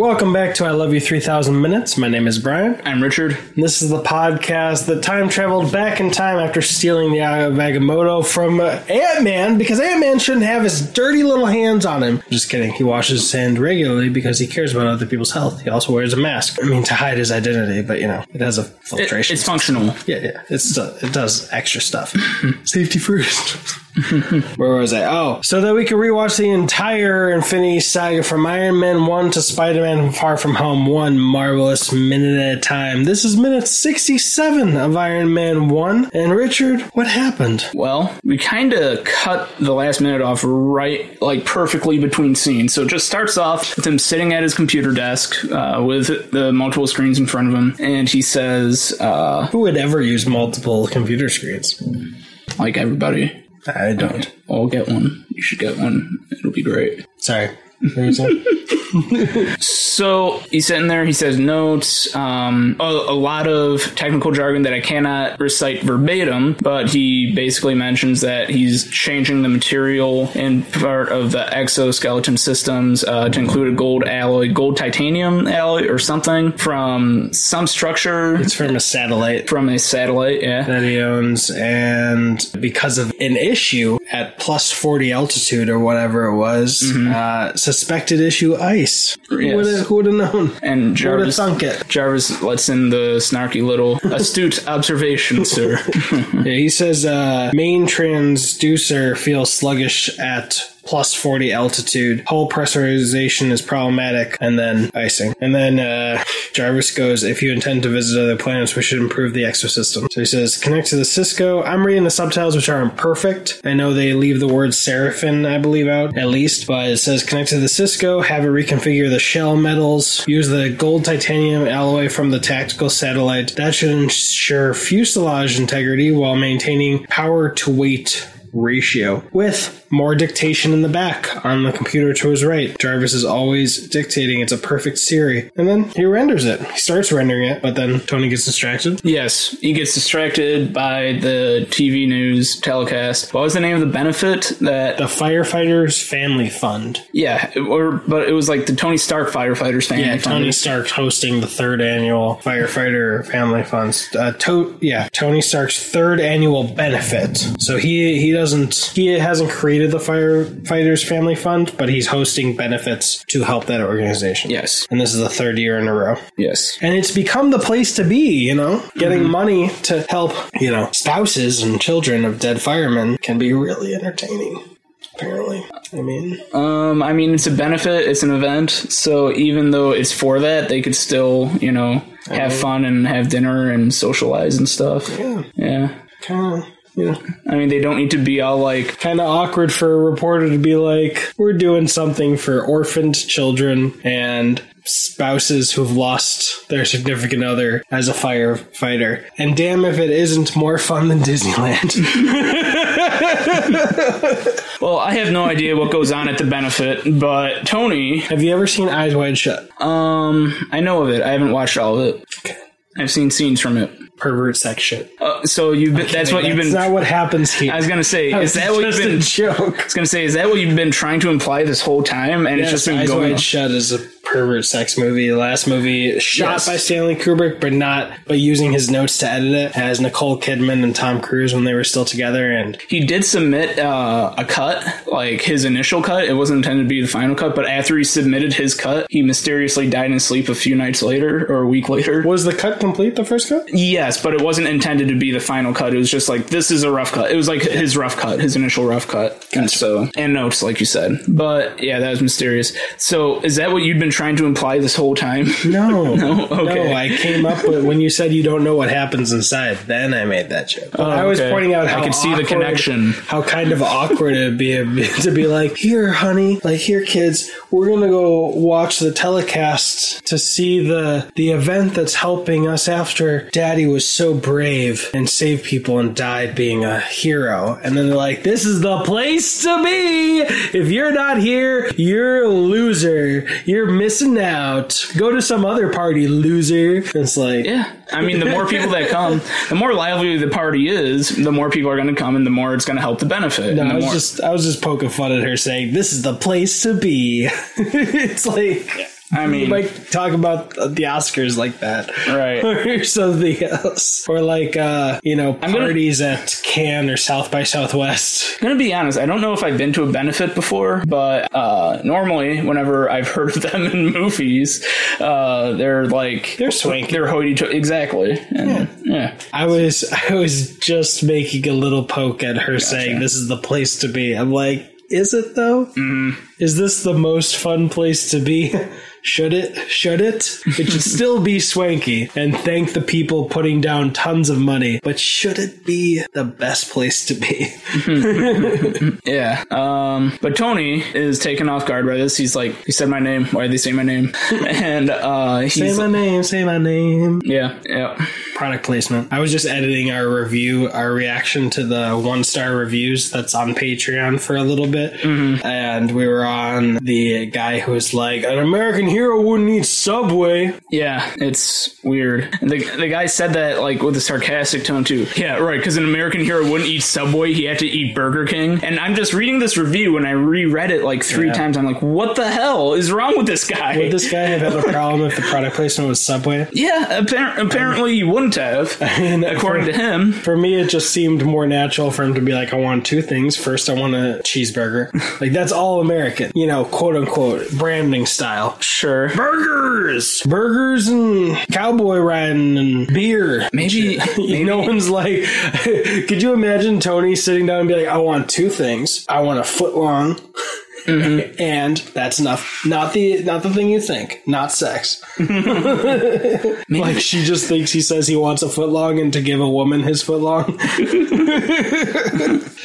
Welcome back to I Love You 3000 Minutes. My name is Brian. I'm Richard. And this is the podcast that time traveled back in time after stealing the Eye of Agamotto from uh, Ant Man because Ant Man shouldn't have his dirty little hands on him. Just kidding. He washes his hand regularly because he cares about other people's health. He also wears a mask. I mean, to hide his identity, but you know, it has a It- filtration. it's functional. yeah, yeah. It's uh, it does extra stuff. Safety first. Where was I? Oh, so that we could rewatch the entire Infinity Saga from Iron Man 1 to Spider Man Far From Home, one marvelous minute at a time. This is minute 67 of Iron Man 1. And Richard, what happened? Well, we kind of cut the last minute off right, like perfectly between scenes. So it just starts off with him sitting at his computer desk uh, with the multiple screens in front of him, and he says, uh, Who would ever use multiple computer screens? like everybody, I don't. I'll get one. You should get one. It'll be great. Sorry. What were you saying? So he's sitting there. He says notes, um, a, a lot of technical jargon that I cannot recite verbatim, but he basically mentions that he's changing the material in part of the exoskeleton systems uh, to include a gold alloy, gold titanium alloy, or something from some structure it's from a satellite. from a satellite. Yeah. that he owns, and because of an issue at plus 40 altitude or whatever it was, uh, suspected issue ice. Yes. Who would have- Who would have known? And Who would have Jarvis, thunk it? Jarvis lets in the snarky little astute observation, sir. Yeah, he says uh, main transducer feels sluggish at plus 40 altitude. Hull pressurization is problematic, and then icing. And then uh, Jarvis goes, if you intend to visit other planets, we should improve the exosystem. So he says, connect to the Cisco. I'm reading the subtitles, which are imperfect. I know they leave the word Seraphim, I believe, out at least, but it says connect to the Cisco, have it reconfigure the shell metals, use the gold titanium alloy from the tactical satellite. That should ensure fuselage integrity while maintaining power to weight ratio with more dictation in the back on the computer to his right. Jarvis is always dictating. It's a perfect Siri. And then he renders it. He starts rendering it, but then Tony gets distracted. Yes, he gets distracted by the TV news telecast. What was the name of the benefit that? The Firefighters Family Fund. yeah, or but it was like the Tony Stark firefighters family. Yeah, Fund. Tony Stark hosting the third annual Firefighter Family Funds. Uh, to- yeah, Tony Stark's third annual benefit. So he he doesn't he hasn't created the Firefighters Family Fund, but he's hosting benefits to help that organization. Yes, And this is the third year in a row. yes. And it's become the place to be, you know? Getting money to help, you know, spouses and children of dead firemen can be really entertaining. Apparently. I mean, Um, I mean, it's a benefit. It's an event. So even though it's for that, they could still, you know, have fun and have dinner and socialize and stuff. yeah, Yeah. kind of, you know, I mean, they don't need to be all like, kind of awkward for a reporter to be like, we're doing something for orphaned children and spouses who've lost their significant other as a firefighter. And damn if it isn't more fun than Disneyland. well, I have no idea what goes on at the benefit, but Tony, Have you ever seen Eyes Wide Shut? um, I know of it. I haven't watched all of it. I've seen scenes from it. Pervert sex shit. Uh, so you've been, that's what you've That's been. not what happens here. I was gonna say, is that what you've just been? a joke? I was gonna say, is that what you've been trying to imply this whole time, and it's just been Eyes going? Wide Shut is a pervert sex movie. The last movie shot Yes. by Stanley Kubrick, but not but using his notes to edit it. Has Nicole Kidman and Tom Cruise when they were still together, and He did submit uh, a cut, like his initial cut. It wasn't intended to be the final cut, but after he submitted his cut, he mysteriously died in sleep a few nights later or a week later. was the cut complete? The first cut? Yes, but it wasn't intended to be the final cut. It was just like this is a rough cut. It was like his rough cut, his initial rough cut, and so and notes, like you said. But yeah, that was mysterious. So is that what you'd been trying to imply this whole time? No, no, Okay. I came up with when you said you don't know what happens inside. Then I made that joke. But I was okay. pointing out I how could see the connection. How kind of awkward it'd be to be like, here, honey, like here, kids, we're gonna go watch the telecast to see the the event that's helping us after Daddy was so brave and saved people and died being a hero. And then they're like, this is the place to be. If you're not here, you're a loser. You're missing out. Go to some other party, loser. It's like, Yeah. I mean, the more people that come, the more lively the party is, the more people are going to come and the more it's going to help the benefit. No, I was more, just I was just poking fun at her saying this is the place to be. it's like I You mean, might talk about the Oscars like that. right. or something else. Or like, uh, you know, gonna- parties at Cannes or South by Southwest. I'm gonna be honest. I don't know if I've been to a benefit before, but uh, normally, whenever I've heard of them in movies, uh, they're like They're swanky. They're hoity-toity. Exactly. And, yeah. I was I was just making a little poke at her saying this is the place to be. I'm like, is it though? Mm. Is this the most fun place to be? Should it? Should it? It should still be swanky and thank the people putting down tons of money. But should it be the best place to be? Yeah. Um, but Tony is taken off guard by this. He's like, he said my name. Why did they say my name? and uh, he's Say my name. Say my name. yeah, yeah. product placement. I was just editing our review, our reaction to the one star reviews that's on Patreon for a little bit. And we were on the guy who was like, an American hero wouldn't eat Subway. Yeah, it's weird. The, the guy said that like with a sarcastic tone too. Yeah, right. Because an American hero wouldn't eat Subway; he had to eat Burger King. And I'm just reading this review, and I reread it like three Yeah. times. I'm like, what the hell is wrong with this guy? Would this guy have had a problem if the product placement was Subway? yeah, appar- apparently he wouldn't have, And according for, to him. For me, it just seemed more natural for him to be like, I want two things. First, I want a cheeseburger. like, that's all American, you know, quote unquote, branding style. Sure. burgers, burgers, and cowboy riding and beer. Maybe- maybe- no one's like. could you imagine Tony sitting down and be like, "I want two things. I want a foot long." Mm-hmm. and that's enough. Not the not the thing you think. Not sex. like she just thinks he says he wants a foot long and to give a woman his foot long.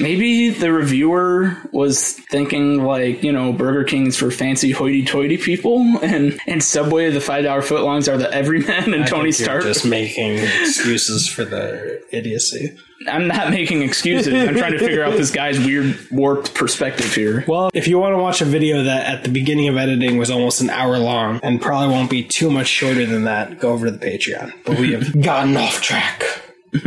Maybe the reviewer was thinking like, you know, Burger King's for fancy hoity-toity people, and and Subway the five dollar footlongs are the everyman, and Tony Stark. just making excuses for the idiocy. I'm not making excuses. I'm trying to figure out this guy's weird warped perspective here. Well, if you want to watch a video that at the beginning of editing was almost an hour long and probably won't be too much shorter than that, go over to the Patreon. But we have gotten off track.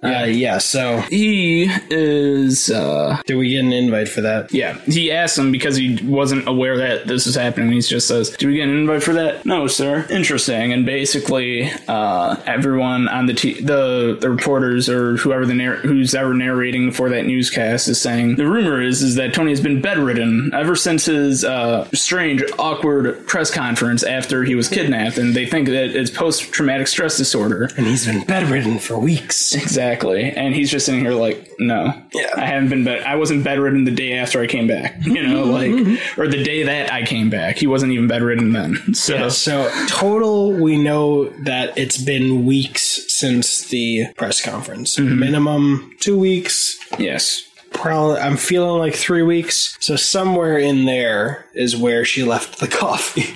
Uh, yeah, so He is, uh, did we get an invite for that? yeah. He asked him because he wasn't aware that this was happening. He just says, "Do we get an invite for that?" No, sir. Interesting. And basically, uh, everyone on the t- the the reporters or whoever the narr- who's ever narrating for that newscast is saying the rumor is is that Tony has been bedridden ever since his uh, strange, awkward press conference after he was kidnapped, and they think that it's post traumatic stress disorder. And he's been bedridden for weeks. Exactly. And he's just sitting here like, no. Yeah. I haven't been bed I wasn't bedridden the day after I came back. You know, like or the day that I came back. He wasn't even bedridden then. So So, total, we know that it's been weeks since the press conference. Mm-hmm. Minimum two weeks. yes. Probably, I'm feeling like three weeks. So, somewhere in there is where she left the coffee.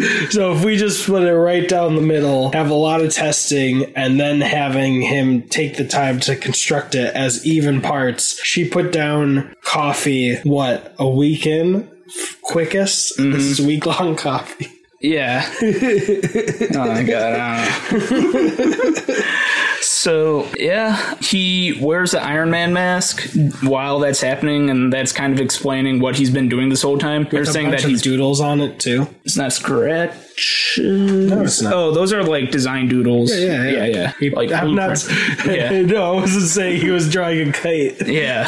so, if we just split it right down the middle, have a lot of testing, and then having him take the time to construct it as even parts, she put down coffee, what, a week in? Quickest? Mm-hmm. This is week long coffee. Yeah. oh my god. I don't know. so yeah, he wears the Iron Man mask while that's happening, and that's kind of explaining what he's been doing this whole time. They're A saying that he's doodles on it too. it's not scratch. No, it's not. Oh, those are like design doodles. Yeah, yeah, yeah. yeah. He- like I'm not. yeah. no, I wasn't saying he was drawing a kite. Yeah.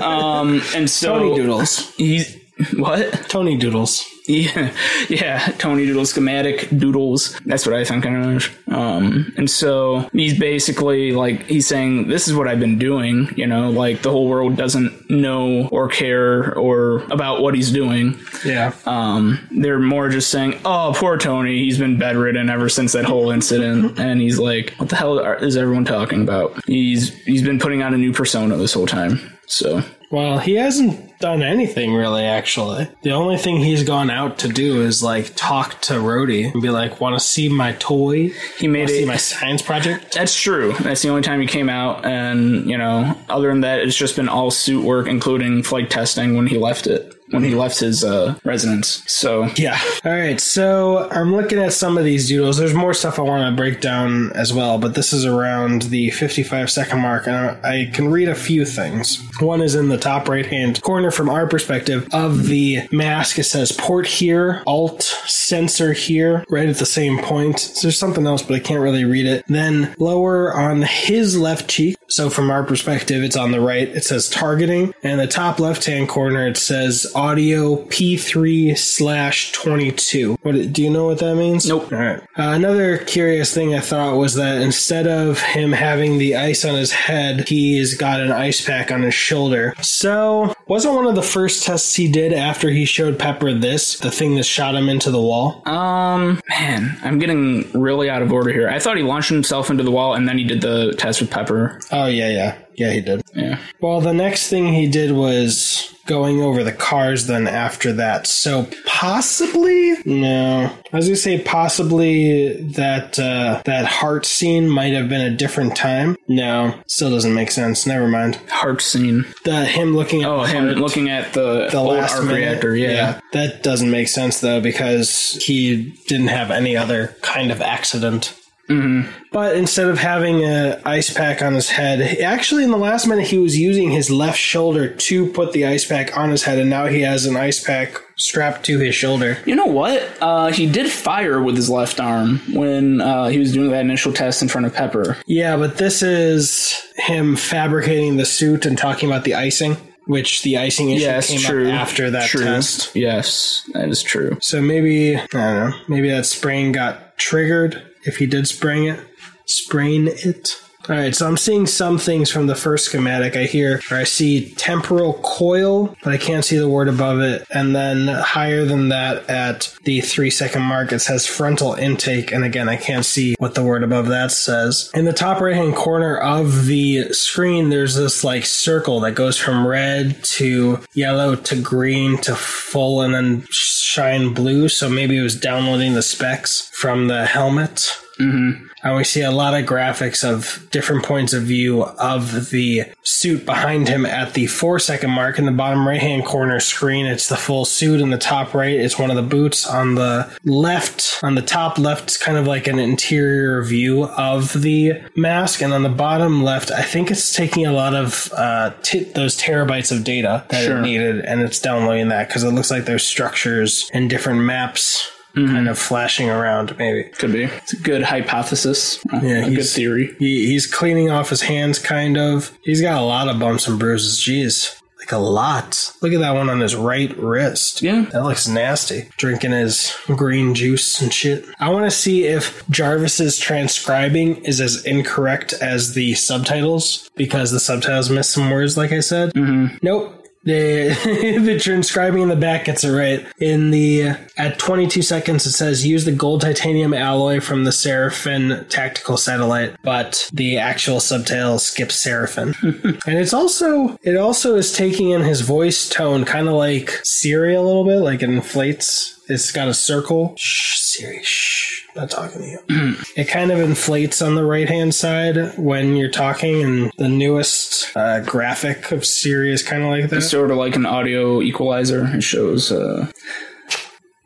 um, and so Tony Doodles. He's what? Tony Doodles. Yeah, yeah. Tony Doodle schematic doodles. That's what I think of. Um, and so he's basically like he's saying, "This is what I've been doing." You know, like the whole world doesn't know or care or about what he's doing. Yeah. Um, they're more just saying, "Oh, poor Tony. He's been bedridden ever since that whole incident." And he's like, "What the hell is everyone talking about?" He's he's been putting on a new persona this whole time. So Well, he hasn't done anything really, actually. The only thing he's gone out to do is like talk to Rhodey and be like, "Want to see my toy? he made see it. my science project?" That's true. That's the only time he came out, and you know, other than that, it's just been all suit work, including flight testing when he left it. When he left his uh, residence. So Yeah. All right. So I'm looking at some of these doodles. There's more stuff I want to break down as well, but this is around the 55 second mark, and I I can read a few things. One is in the top right hand corner from our perspective of the mask. It says port here, alt sensor here, right at the same point. So there's something else, but I can't really read it. Then lower on his left cheek. So from our perspective, it's on the right. It says targeting, and the top left hand corner it says audio P3 slash 22. What do you know what that means? Nope. All right. Uh, another curious thing I thought was that instead of him having the ice on his head, he's got an ice pack on his shoulder. So wasn't one of the first tests he did after he showed Pepper this the thing that shot him into the wall? Um, man, I'm getting really out of order here. I thought he launched himself into the wall and then he did the test with Pepper. Oh yeah, yeah, yeah. He did. Yeah. Well, the next thing he did was going over the cars then after that. So possibly no. I was gonna say possibly that uh, that heart scene might have been a different time. No, still doesn't make sense. Never mind. Heart scene. The him looking at Oh, the him heart, looking at the, the last arc minute. reactor. Yeah. that doesn't make sense though because he didn't have any other kind of accident. But instead of having an ice pack on his head, actually in the last minute he was using his left shoulder to put the ice pack on his head, and now he has an ice pack strapped to his shoulder. You know what? Uh, he did fire with his left arm when uh, he was doing that initial test in front of Pepper. Yeah, but this is him fabricating the suit and talking about the icing, which the icing issue Yes, came true. up after that True. test. Yes, that is true. So maybe I don't know. Maybe that sprain got triggered if he did sprain it. Sprain it. All right, so I'm seeing some things from the first schematic. I hear, or I see temporal coil, but I can't see the word above it. And then higher than that, at the three second mark, it says frontal intake. And again, I can't see what the word above that says. In the top right hand corner of the screen, there's this like circle that goes from red to yellow to green to full and then shine blue. So maybe it was downloading the specs from the helmet. Mm-hmm. And we see a lot of graphics of different points of view of the suit behind him at the four second mark in the bottom right hand corner screen. It's the full suit. In the top right, it's one of the boots. On the left, on the top left, it's kind of like an interior view of the mask. And on the bottom left, I think it's taking a lot of uh, t- those terabytes of data that Sure. it needed and it's downloading that because it looks like there's structures and different maps. Kind of flashing around, maybe. Could be. It's a good hypothesis. Yeah, a good theory. He, he's cleaning off his hands, kind of. He's got a lot of bumps and bruises. Jeez. Like a lot. Look at that one on his right wrist. Yeah. That looks nasty. Drinking his green juice and shit. I want to see if Jarvis's transcribing is as incorrect as the subtitles because the subtitles miss some words, like I said. Mm-hmm. Nope. The, the transcribing in the back gets it right. In the at 22 seconds, it says use the gold titanium alloy from the Seraphim tactical satellite, but the actual subtitle skips Seraphim. and it's also it also is taking in his voice tone, kind of like Siri a little bit, like it inflates. It's got a circle. Shh, Siri. Shh. I'm not talking to you. it kind of inflates on the right hand side when you're talking, and the newest uh, graphic of Siri is kind of like that. It's Sort of like an audio equalizer. It shows. Uh,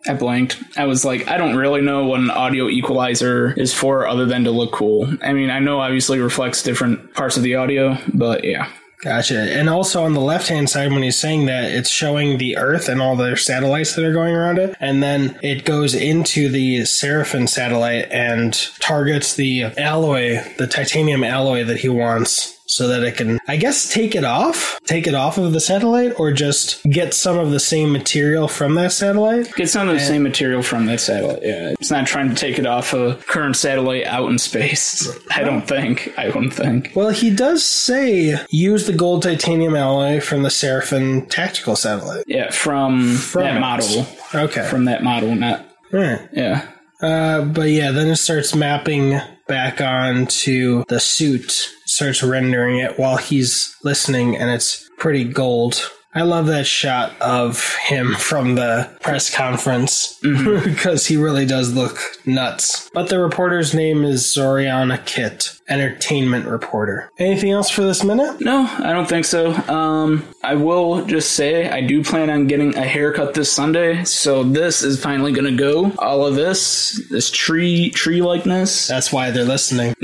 I blanked. I was like, I don't really know what an audio equalizer is for, other than to look cool. I mean, I know obviously reflects different parts of the audio, but yeah. Gotcha. And also on the left hand side, when he's saying that, it's showing the Earth and all the satellites that are going around it. And then it goes into the Seraphim satellite and targets the alloy, the titanium alloy that he wants. So that it can, I guess, take it off, take it off of the satellite, or just get some of the same material from that satellite. Get some of the same material from that satellite. Yeah, it's not trying to take it off a current satellite out in space. I don't think. I don't think. Well, he does say use the gold titanium alloy from the Seraphim tactical satellite. Yeah, from, that it. model. Okay. From that model, not right. yeah. Uh, but yeah, then it starts mapping back onto the suit, starts rendering it while he's listening, and it's pretty gold. I love that shot of him from the press conference Mm-hmm. because he really does look nuts. But the reporter's name is Zoriana Kitt, entertainment reporter. Anything else for this minute? No, I don't think so. Um, I will just say I do plan on getting a haircut this Sunday, so this is finally gonna go. All of this, this tree tree likeness, That's why they're listening.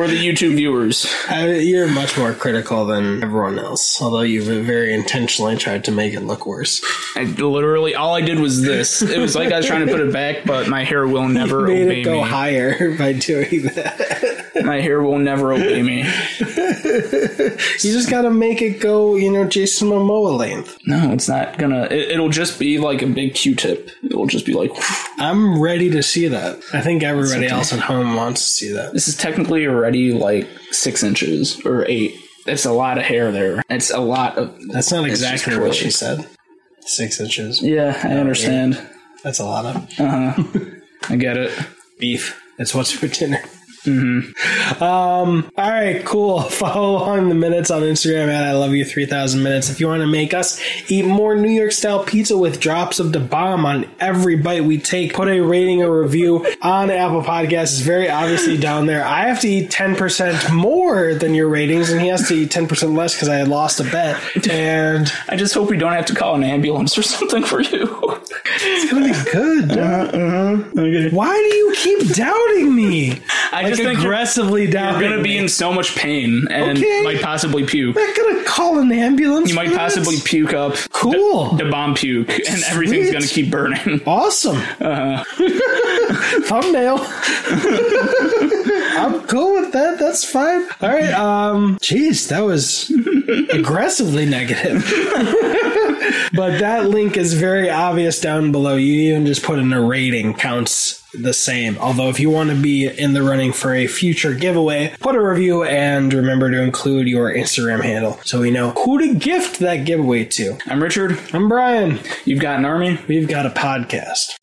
for the YouTube viewers. I, you're much more critical than everyone else, although you've very intentionally tried to make it look worse. I literally all I did was this. It was like I was trying to put it back, but my hair will never Made obey it go me. higher by doing that. My hair will never obey me. You just gotta make it go, you know, Jason Momoa length. No, it's not gonna. It, it'll just be like a big Q-tip. It'll just be like. I'm ready to see that. I think everybody okay. else at home wants to see that. This is technically already like six inches or eight. It's a lot of hair there. It's a lot of. That's not exactly what she said. Six inches. Yeah, I understand. That's a lot of Uh huh. I get it. beef. That's what's for dinner. Mm-hmm. Um. All right. Cool. Follow along the minutes on Instagram at I love you three thousand minutes. If you want to make us eat more New York style pizza with drops of the bomb on every bite we take, put a rating or review on Apple Podcasts. It's very obviously down there. I have to eat ten percent more than your ratings, and he has to eat ten percent less because I lost a bet. And I just hope we don't have to call an ambulance or something for you. It's gonna be good. Uh-huh, uh-huh. Why do you keep doubting me? I Like just think you're, aggressively doubting. you're gonna be me. in so much pain and Okay. might possibly puke. I'm not gonna call an ambulance. You might for possibly this. puke up Cool. the bomb puke, and everything's gonna keep burning. Awesome. Uh-huh. Thumbnail. I'm cool with that. That's fine. All right. Um. Jeez, that was aggressively negative. But that link is very obvious down below. You even just put in a rating counts the same. Although if you want to be in the running for a future giveaway, put a review and remember to include your Instagram handle so we know who to gift that giveaway to. I'm Richard. I'm Brian. You've got an army. We've got a podcast.